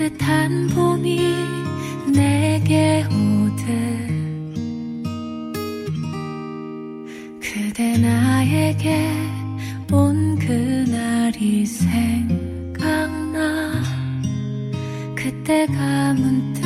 따뜻한 봄이 내게 오듯 그대 나에게 온 그날이 생각나 그때가 문득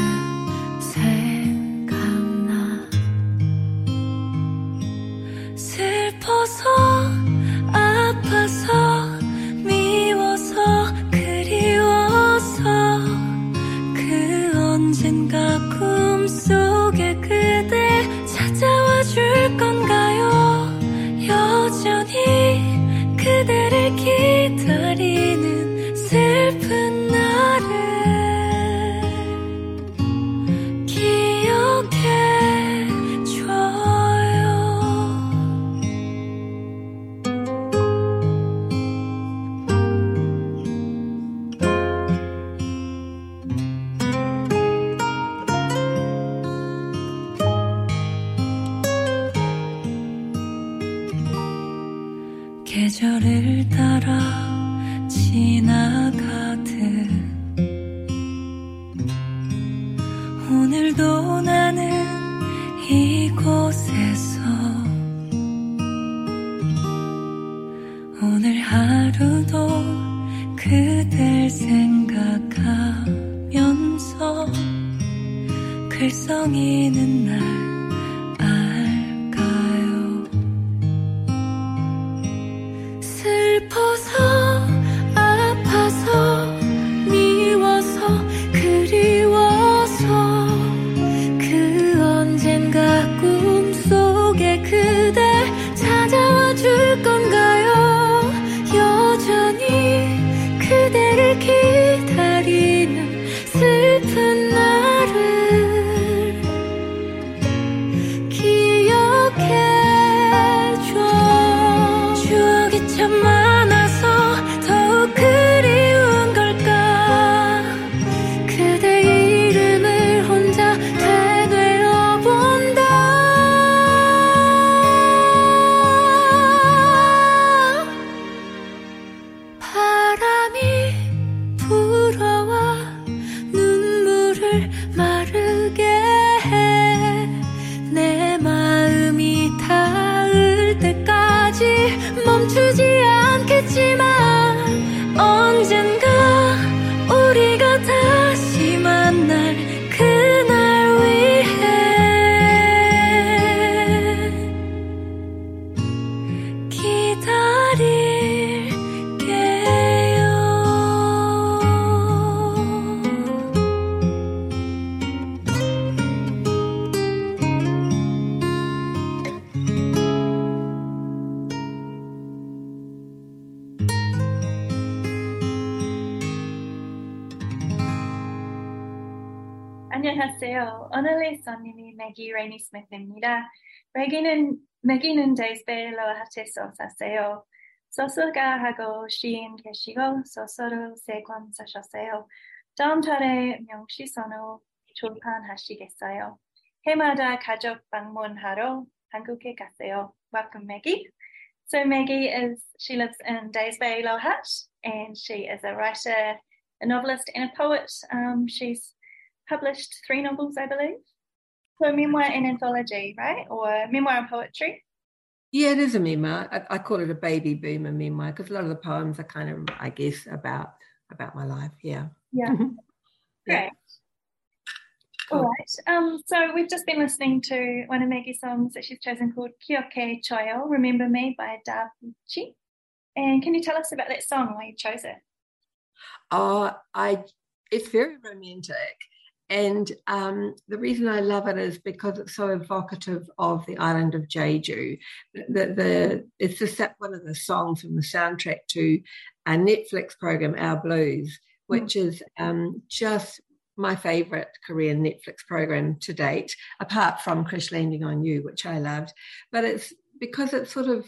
안녕하세요. 오늘의 손님이 매기 레니 스미스입니다. 매기는 매기는 데이스베일로 하체서 사세요. 소설가 하고 시인 계시고 소설을 세권 쓰셨어요. 다음 달에 명시선을 출판하시겠어요. 해마다 가족 방문하러 한국에 가세요. Welcome, Maggie. So Maggie is she lives in Days Bay Lohat, and she is a writer, a novelist, and a poet. Um, she's published three novels, I believe. So memoir and anthology, right? Or memoir and poetry. Yeah, it is a memoir. I, I call it a baby boomer memoir because a lot of the poems are kind of, I guess, about about my life. Yeah. Yeah. Yeah. Great. All right. Um, so we've just been listening to one of Maggie's songs that she's chosen called Kioke Choyo, Remember Me by Davichi. And can you tell us about that song, why you chose it? Oh, I it's very romantic. And um, the reason I love it is because it's so evocative of the island of Jeju. The, the, it's just one of the songs from the soundtrack to a Netflix program, Our Blues, which is um, just my favorite Korean Netflix program to date, apart from Crash Landing on You, which I loved. But it's because it's sort of,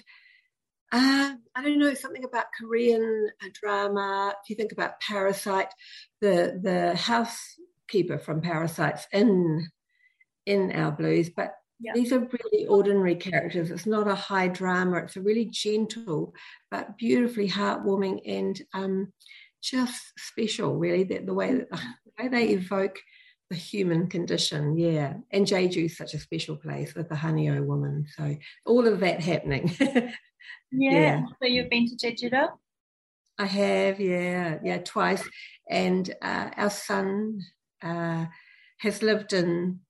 uh, I don't know, something about Korean drama. If you think about Parasite, the the housekeeper from Parasites in in our blues, but yeah. these are really ordinary characters. It's not a high drama. It's a really gentle but beautifully heartwarming and um, just special. Really, that the way that the way they evoke the human condition, yeah. And Jeju is such a special place with the Haenyeo woman. So all of that happening. yeah. yeah. So you've been to Jeju? I have, yeah, yeah, twice. And uh, our son uh, has lived in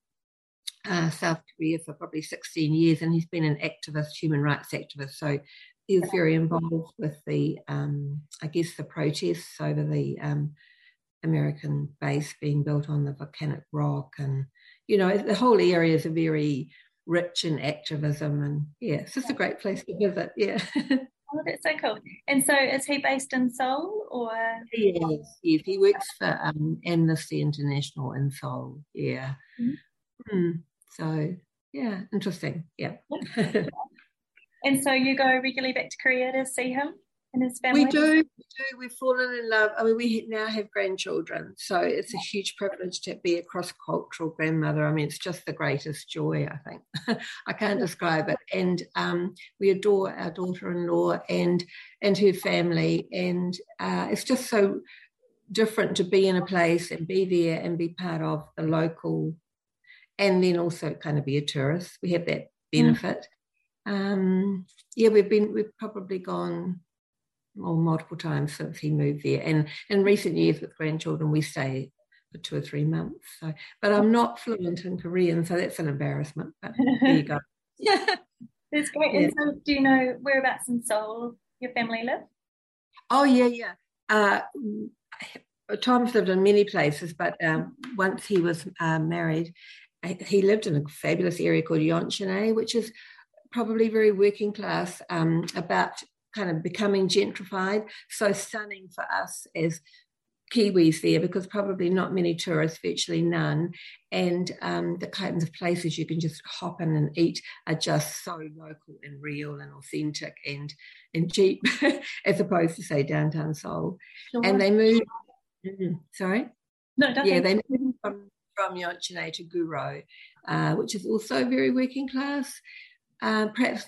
uh, South Korea for probably 16 years, and he's been an activist, human rights activist. So he was very involved with the, um, I guess, the protests over the um, American base being built on the volcanic rock. And, you know, the whole area is a very rich in activism. And yeah, it's just a great place to visit. Yeah. Oh, that's so cool. And so is he based in Seoul or? Yes, yes. He works for um, Amnesty International in Seoul. Yeah. Mm-hmm. Mm. So, yeah, interesting. Yeah. and so you go regularly back to Korea to see him? And his family? We do, we do. We've fallen in love. I mean, we now have grandchildren, so it's a huge privilege to be a cross-cultural grandmother. I mean, it's just the greatest joy. I think I can't describe it. And um, we adore our daughter-in-law and and her family, and uh, it's just so different to be in a place and be there and be part of the local, and then also kind of be a tourist. We have that mm. benefit. Mm. Um, yeah, we've been we've probably gone or multiple times since he moved there. And in recent years with grandchildren, we stay for two or three months. So, but I'm not fluent in Korean, so that's an embarrassment. But there you go. yeah, that's great. Yeah. And so, do you know whereabouts in Seoul your family live? Oh yeah, yeah. Uh, Tom's lived in many places, but um, once he was uh, married, he lived in a fabulous area called Yeoncheon, which is probably very working class, um, about kind of becoming gentrified. So stunning for us as Kiwis there because probably not many tourists, virtually none. And um, the kinds of places you can just hop in and eat are just so local and real and authentic and and cheap, as opposed to say downtown Seoul. Sure. And they moved. Mm, sorry. No, nothing. Yeah, they moved from from Yeoncheon to Guro, uh, which is also very working class. Uh, perhaps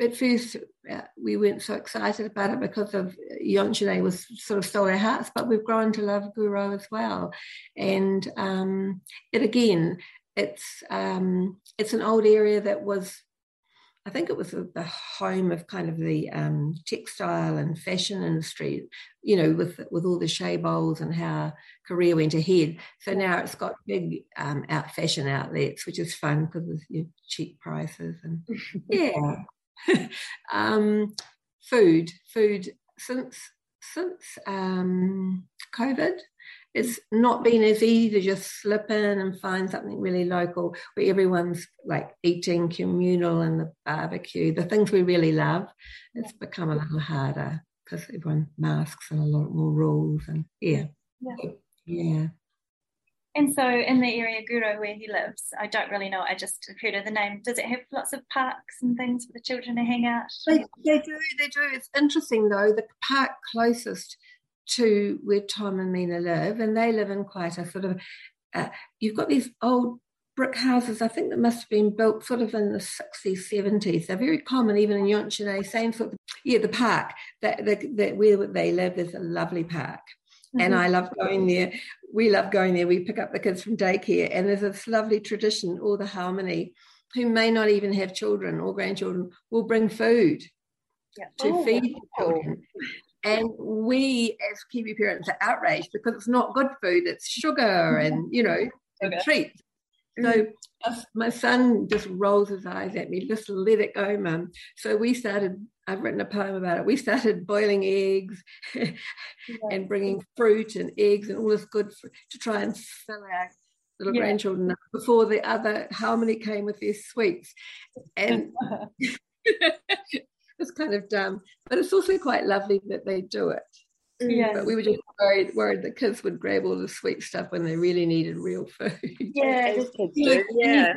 at first uh, we weren't so excited about it because of Yeoncheon was sort of stole our hearts, but we've grown to love Guro as well. And um, it again, it's um, it's an old area that was, I think it was the home of kind of the um, textile and fashion industry, you know, with with all the chaebols and how Korea went ahead. So now it's got big um, out fashion outlets, which is fun because of you know, cheap prices and yeah. um, food, food since since um, COVID, it's not been as easy to just slip in and find something really local where everyone's like eating communal and the barbecue, the things we really love. It's become a little harder because everyone masks and a lot more rules and yeah, yeah. yeah. And so, in the area Guro where he lives, I don't really know. I just heard of the name. Does it have lots of parks and things for the children to hang out? They, they do. They do. It's interesting though. The park closest to where Tom and Mina live, and they live in quite a sort of. Uh, you've got these old brick houses. I think that must have been built sort of in the 60s, 70s. They're very common even in Yeoncheon. Same sort of yeah, the park that, that, that where they live is a lovely park. Mm-hmm. And I love going there. We love going there. We pick up the kids from daycare, and there's this lovely tradition, all the halmoni, who may not even have children or grandchildren, will bring food yeah. to oh, feed the children. And we, as Kiwi parents, are outraged because it's not good food. It's sugar, and you know, a treat. So Mm-hmm. my son just rolls his eyes at me, just let it go, mum. So we started, I've written a poem about it. We started boiling eggs and bringing fruit and eggs and all this good for, to try and fill our little Yeah. grandchildren up before the other halmoni came with their sweets. And it's kind of dumb, but it's also quite lovely that they do it. Yes. But we were just worried, worried the kids would grab all the sweet stuff when they really needed real food. Yeah, kids do, yeah.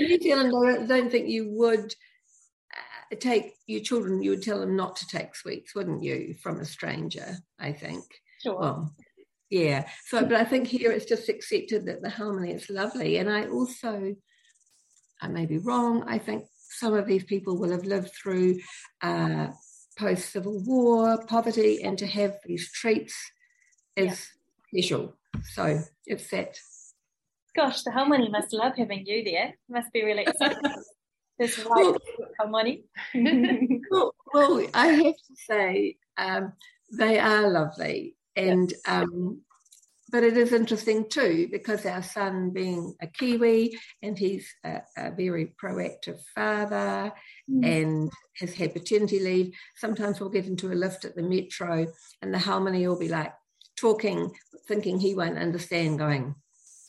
New Zealand, I don't- think you would take your children, you would tell them not to take sweets, wouldn't you, from a stranger, I think. sure. Well, yeah. So, but I think here it's just accepted that the halmoni is lovely. And I also, I may be wrong, I think some of these people will have lived through uh, post Civil War poverty, and to have these treats is special. So it's that. Gosh, the halmoni must love having you there. Must be really exciting. This Well- halmoni. Well, well, I have to say um, they are lovely, and um, but it is interesting too because our son, being a Kiwi, and he's a, a very proactive father, and has had paternity leave. Sometimes we'll get into a lift at the metro, and the halmoni will be like talking, thinking he won't understand, going.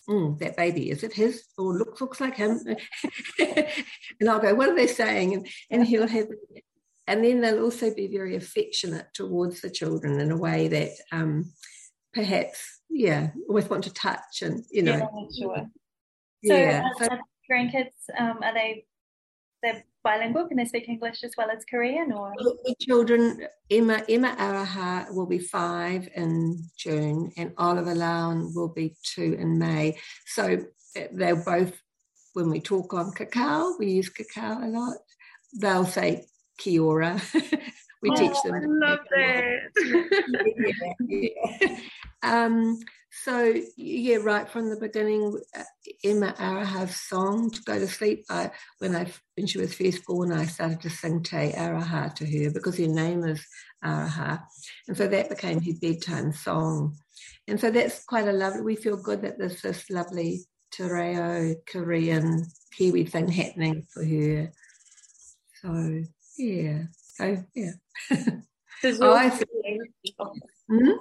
Mm, that baby, is it his? Or looks looks like him? and I'll go, what are they saying? And and he'll have and then they'll also be very affectionate towards the children in a way that um, perhaps yeah always want to touch and you know yeah, sure. So, yeah uh, So grandkids, um, are they they're bilingual? Can they speak English as well as Korean? Or the children Emma Emma Aroha will be five in June and Oliver Lown will be two in May so uh, they'll both when we talk on Kakao we use Kakao a lot they'll say Kia ora. we teach them I love that. yeah, yeah. Um, so yeah, right from the beginning, uh, Emma Aroha's song "To Go to Sleep." I, when I when she was first born, I started to sing Te Aroha to her because her name is Aroha, and so that became her bedtime song. And so that's quite a lovely. We feel good that there's this lovely Te Reo Korean Kiwi thing happening for her. So yeah, so yeah. Does Oh, I oh. Hmm?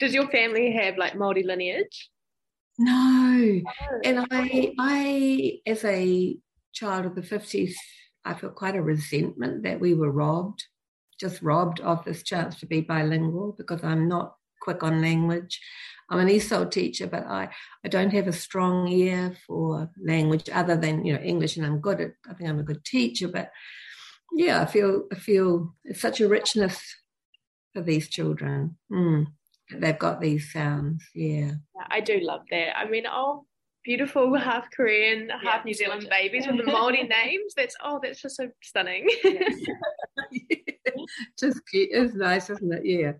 Does your family have like Māori lineage? No, and I, I, as a child of the fifties, I feel quite a resentment that we were robbed, just robbed of this chance to be bilingual because I'm not quick on language. I'm an ESOL teacher, but I, I don't have a strong ear for language other than you know English, and I'm good at. I think I'm a good teacher, but yeah, I feel I feel it's such a richness for these children. Mm, they've got these sounds. Yeah. Yeah, I do love that. I mean, oh, beautiful half Korean, half New Zealand babies with the Māori names. That's oh, that's just so stunning. just cute. It's nice, isn't it? Yeah.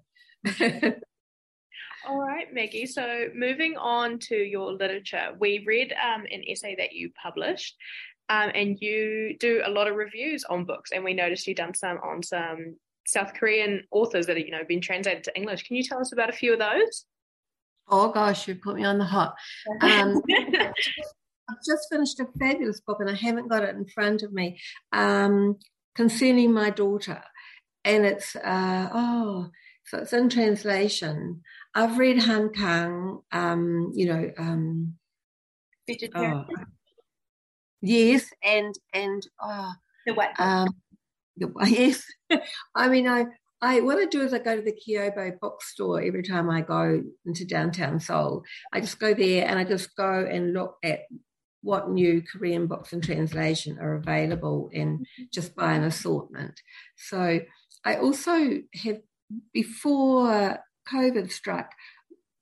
All right, Maggie. So moving on to your literature, we read um, an essay that you published, um, and you do a lot of reviews on books, and we noticed you've done some on some South Korean authors that are you know been translated to English. Can you tell us about a few of those? oh gosh, you've put me on the hot. Um, I've just finished a fabulous book, and I haven't got it in front of me, um, concerning my daughter, and it's uh, oh, so it's in translation. I've read Han Kang, um, you know, um, vegetarian? oh, yes, and and oh, The what? Um, yes, I mean, I, I what I do is I go to the Kyobo bookstore every time I go into downtown Seoul. I just go there and I just go and look at what new Korean books in translation are available and just buy an assortment. So I also have before COVID struck.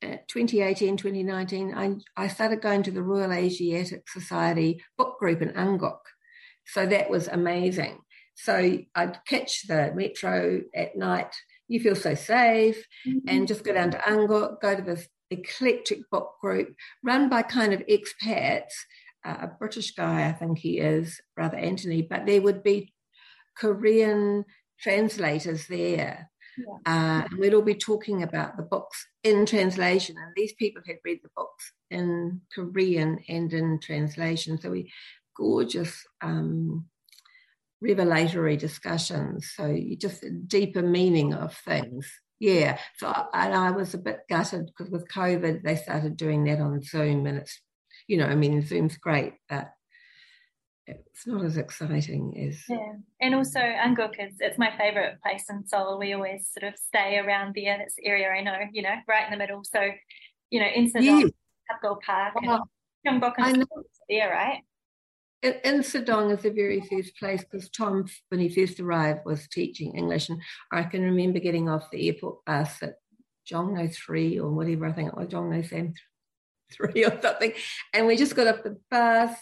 uh, 2018, 2019, I, I started going to the Royal Asiatic Society book group in Anguk. So that was amazing. So I'd catch the metro at night. You feel so safe, and just go down to Anguk, go to this eclectic book group run by kind of expats. Uh, a British guy, I think he is, Brother Anthony, but there would be Korean translators there. Yeah. Uh, and we'd all be talking about the books in translation. And these people had read the books in Korean and in translation. So we gorgeous um, revelatory discussions. So you just deeper meaning of things. Yeah. So I, and I was a bit gutted because with COVID they started doing that on Zoom, and it's you know I mean Zoom's great, but it's not as exciting as yeah and also Anguk is it's my favorite place in Seoul we always sort of stay around there that's the area I know you know right in the middle so you know in Sadong yeah. Park and oh, Gyeongbok and there right in, in Sadong is the very first place because Tom when he first arrived was teaching English and I can remember getting off the airport bus at Jongno 3 or whatever I think it was Jongno Sam 3 or something and we just got off the bus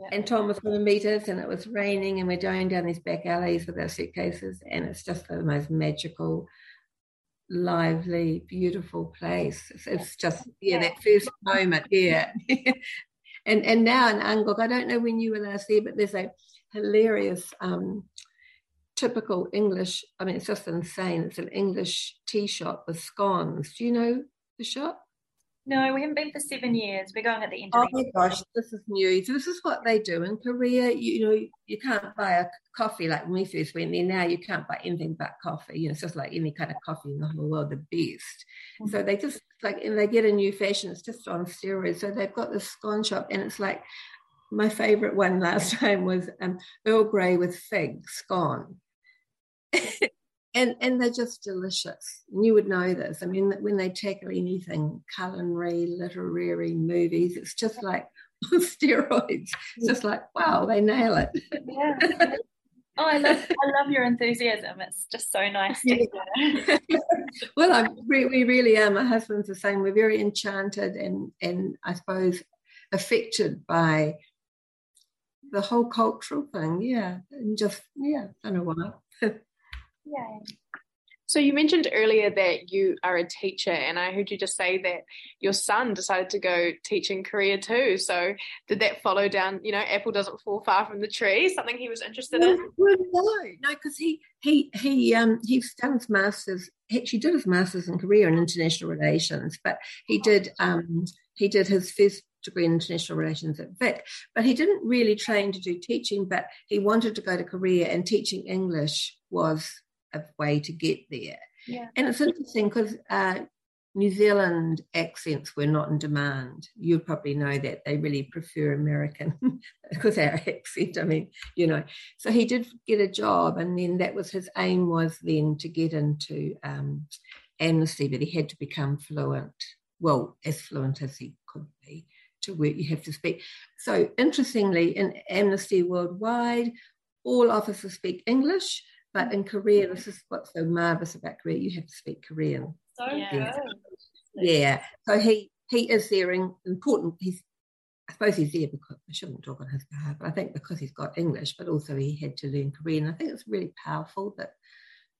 yeah. And Tom was going to meet us, and it was raining, and we're going down these back alleys with our suitcases, and it's just the most magical, lively, beautiful place. It's, it's just yeah, that first moment, yeah. and and now in Anguk, I don't know when you were last there, but there's a hilarious, um, typical English. I mean, it's just insane. It's an English tea shop with scones. Do you know the shop? No, we haven't been for seven years. We're going at the end. Of the country. Oh my gosh, this is new. This is what they do in Korea. You, you, know, you can't buy a coffee like when we first went there. Now you can't buy anything but coffee. You know, it's just like any kind of coffee in the whole world, the best. Mm-hmm. So they just like, and they get a new fashion. It's just on steroids. So they've got this scone shop, and it's like my favorite one last time was um, Earl Grey with fig scone. and and they're just delicious. And you would know this. I mean, when they tackle anything culinary, literary, movies, it's just like on steroids. It's just like wow, they nail it. Yeah. Oh, I love I love your enthusiasm. It's just so nice. To well, I we really are. My husband's the same. We're very enchanted and and I suppose affected by the whole cultural thing. Yeah, and just yeah, I don't know why. Yeah. So you mentioned earlier that you are a teacher, and I heard you just say that your son decided to go teach in Korea too. So did that follow down? You know, apple doesn't fall far from the tree. Something he was interested well, in? Well, no, no, because he he he um he's done his masters. He actually did his masters in Korea in international relations, but he did um he did his first degree in international relations at Vic, but he didn't really train to do teaching. But he wanted to go to Korea, and teaching English was a way to get there. Yeah. And it's interesting because uh, New Zealand accents were not in demand. You probably know that they really prefer American because our accent. I mean, you know. So he did get a job, and then that was his aim was then to get into um, Amnesty, but he had to become fluent. Well, as fluent as he could be to work, you have to speak. So interestingly, in Amnesty Worldwide, all officers speak English but in Korea, this is what's so marvelous about Korea. You have to speak Korean. So yeah. Yeah. So he he is there in important. He's I suppose he's there because I shouldn't talk on his behalf, but I think because he's got English, but also he had to learn Korean. I think it's really powerful that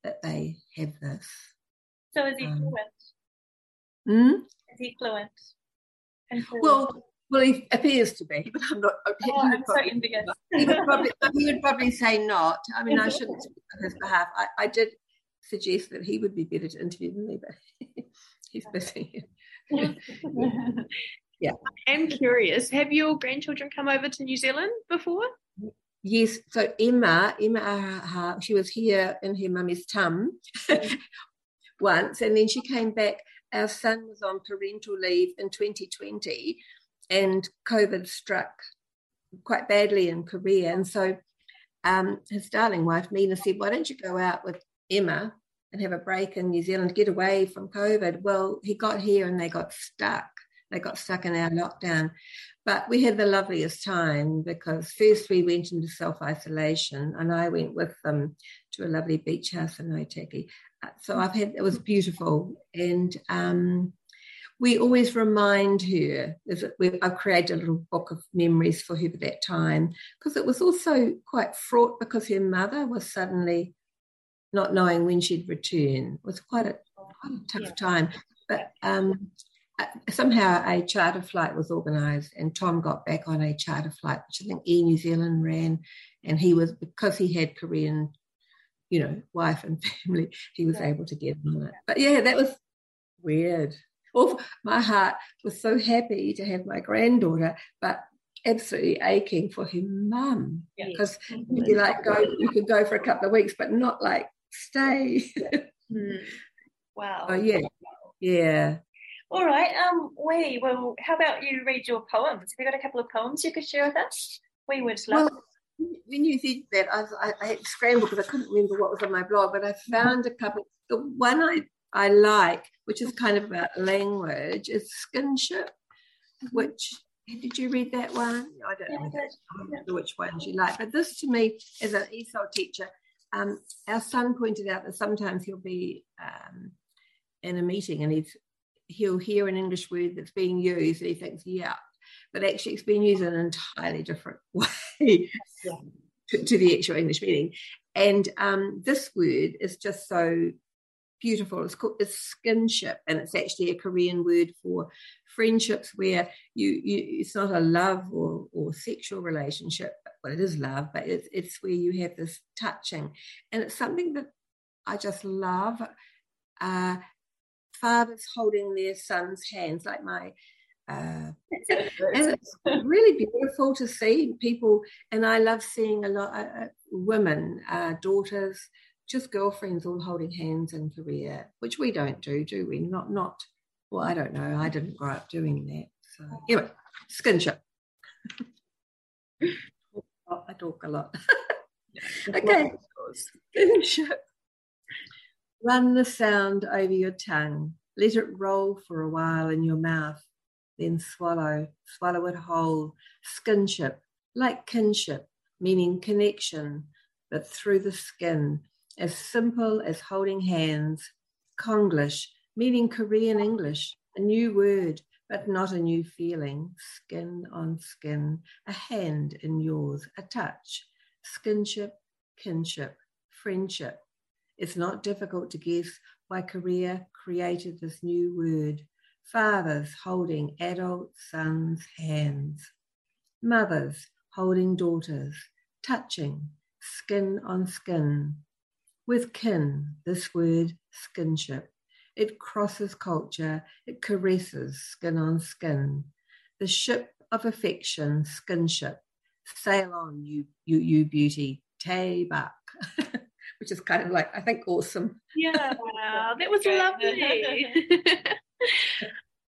that they have this. So is he um, fluent? Hmm? Is he fluent? Well, well, he appears to be, but I'm not. Oh, I'm so envious. He would, probably, he would probably say not. I mean, I shouldn't speak on his behalf. I, I did suggest that he would be better to interview than me, but he's busy. yeah. I'm curious. Have your grandchildren come over to New Zealand before? Yes. So Emma, Emma, she was here in her mummy's tum once, and then she came back. Our son was on parental leave in 2020, and COVID struck quite badly in Korea. And so um, his darling wife, Mina, said, Why don't you go out with Emma and have a break in New Zealand, get away from COVID? Well, he got here and they got stuck. They got stuck in our lockdown. But we had the loveliest time because first we went into self isolation and I went with them to a lovely beach house in Otaki. Uh, so I've had, it was beautiful. And um, we always remind her. I've created a little book of memories for her at that time because it was also quite fraught because her mother was suddenly not knowing when she'd return. It was quite a, quite a tough yeah. time. But um, uh, somehow a charter flight was organised, and Tom got back on a charter flight, which I think Air New Zealand ran, and he was because he had Korean you know, wife and family, he was yeah. able to get on it. But yeah, that was weird. Oh, my heart was so happy to have my granddaughter, but absolutely aching for her mum because yes. you like go, you could go for a couple of weeks, but not like stay. mm. Wow. Oh yeah, yeah. All right. Um, we well, how about you read your poems? Have you got a couple of poems you could share with us? We would love. Well, when you said that, I, I, I had to scramble because I couldn't remember what was on my blog, but I found a couple. The one I, I like, which is kind of about language, is skinship, mm-hmm. which did you read that one? I don't, know, don't which ones you like, but this to me, as an ESOL teacher, um, our son pointed out that sometimes he'll be um, in a meeting and he's he'll hear an English word that's being used and he thinks, yeah, but actually it's being used in an entirely different way yeah. to, to, the actual English meaning. And um, this word is just so beautiful. It's called it's skinship, and it's actually a Korean word for friendships where you, you it's not a love or, or sexual relationship. Well, it is love, but it's it's where you have this touching, and it's something that I just love. Uh, fathers holding their sons' hands, like my uh, and it's really beautiful to see people, and I love seeing a lot of uh, women, uh, daughters, just girlfriends all holding hands in Korea, which we don't do, do we? Not, not. Well, I don't know. I didn't grow up doing that. So anyway, skinship. I talk a lot. okay, skinship. Run the sound over your tongue. Let it roll for a while in your mouth then swallow, swallow it whole, skinship, like kinship, meaning connection, but through the skin, as simple as holding hands, Konglish, meaning Korean English, a new word, but not a new feeling, skin on skin, a hand in yours, a touch, skinship, kinship, friendship. It's not difficult to guess why Korea created this new word fathers holding adult sons' hands, mothers holding daughters, touching skin on skin. With kin, this word skinship. It crosses culture, it caresses skin on skin. The ship of affection, skinship. Sail on, you you you beauty, daebak. Which is kind of like I think awesome. Yeah, wow, that was lovely.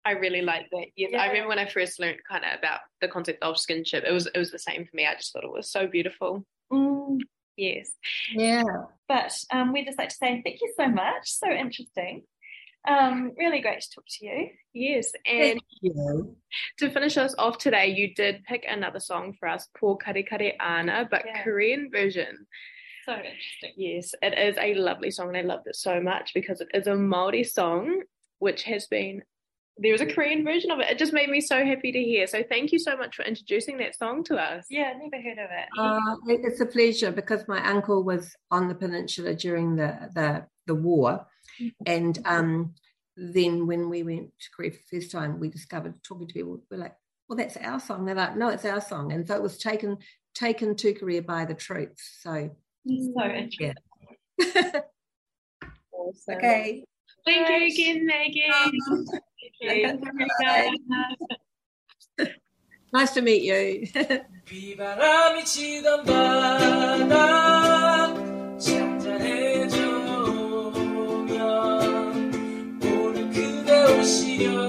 I really like that. Yes, yeah. I remember when I first learned kind of about the concept of skinship. It was it was the same for me. I just thought it was so beautiful. Mm. Yes. Yeah. But um, we just like to say thank you so much. So interesting. Um, really great to talk to you. Yes, and to finish us off today, you did pick another song for us, Pokarekare Ana, but yeah. Korean version. So interesting. Yes, it is a lovely song, and I loved it so much because it is a Maori song, which has been there was a Korean version of it. It just made me so happy to hear. So thank you so much for introducing that song to us. Yeah, never heard of it. Uh, it's a pleasure because my uncle was on the peninsula during the the, the war, mm-hmm. and um, then when we went to Korea for the first time, we discovered talking to people. We're like, "Well, that's our song." They're like, "No, it's our song," and so it was taken taken to Korea by the troops. So so interesting. Yeah. awesome. Okay. Thank you again, Megan. Thank you. nice to meet you.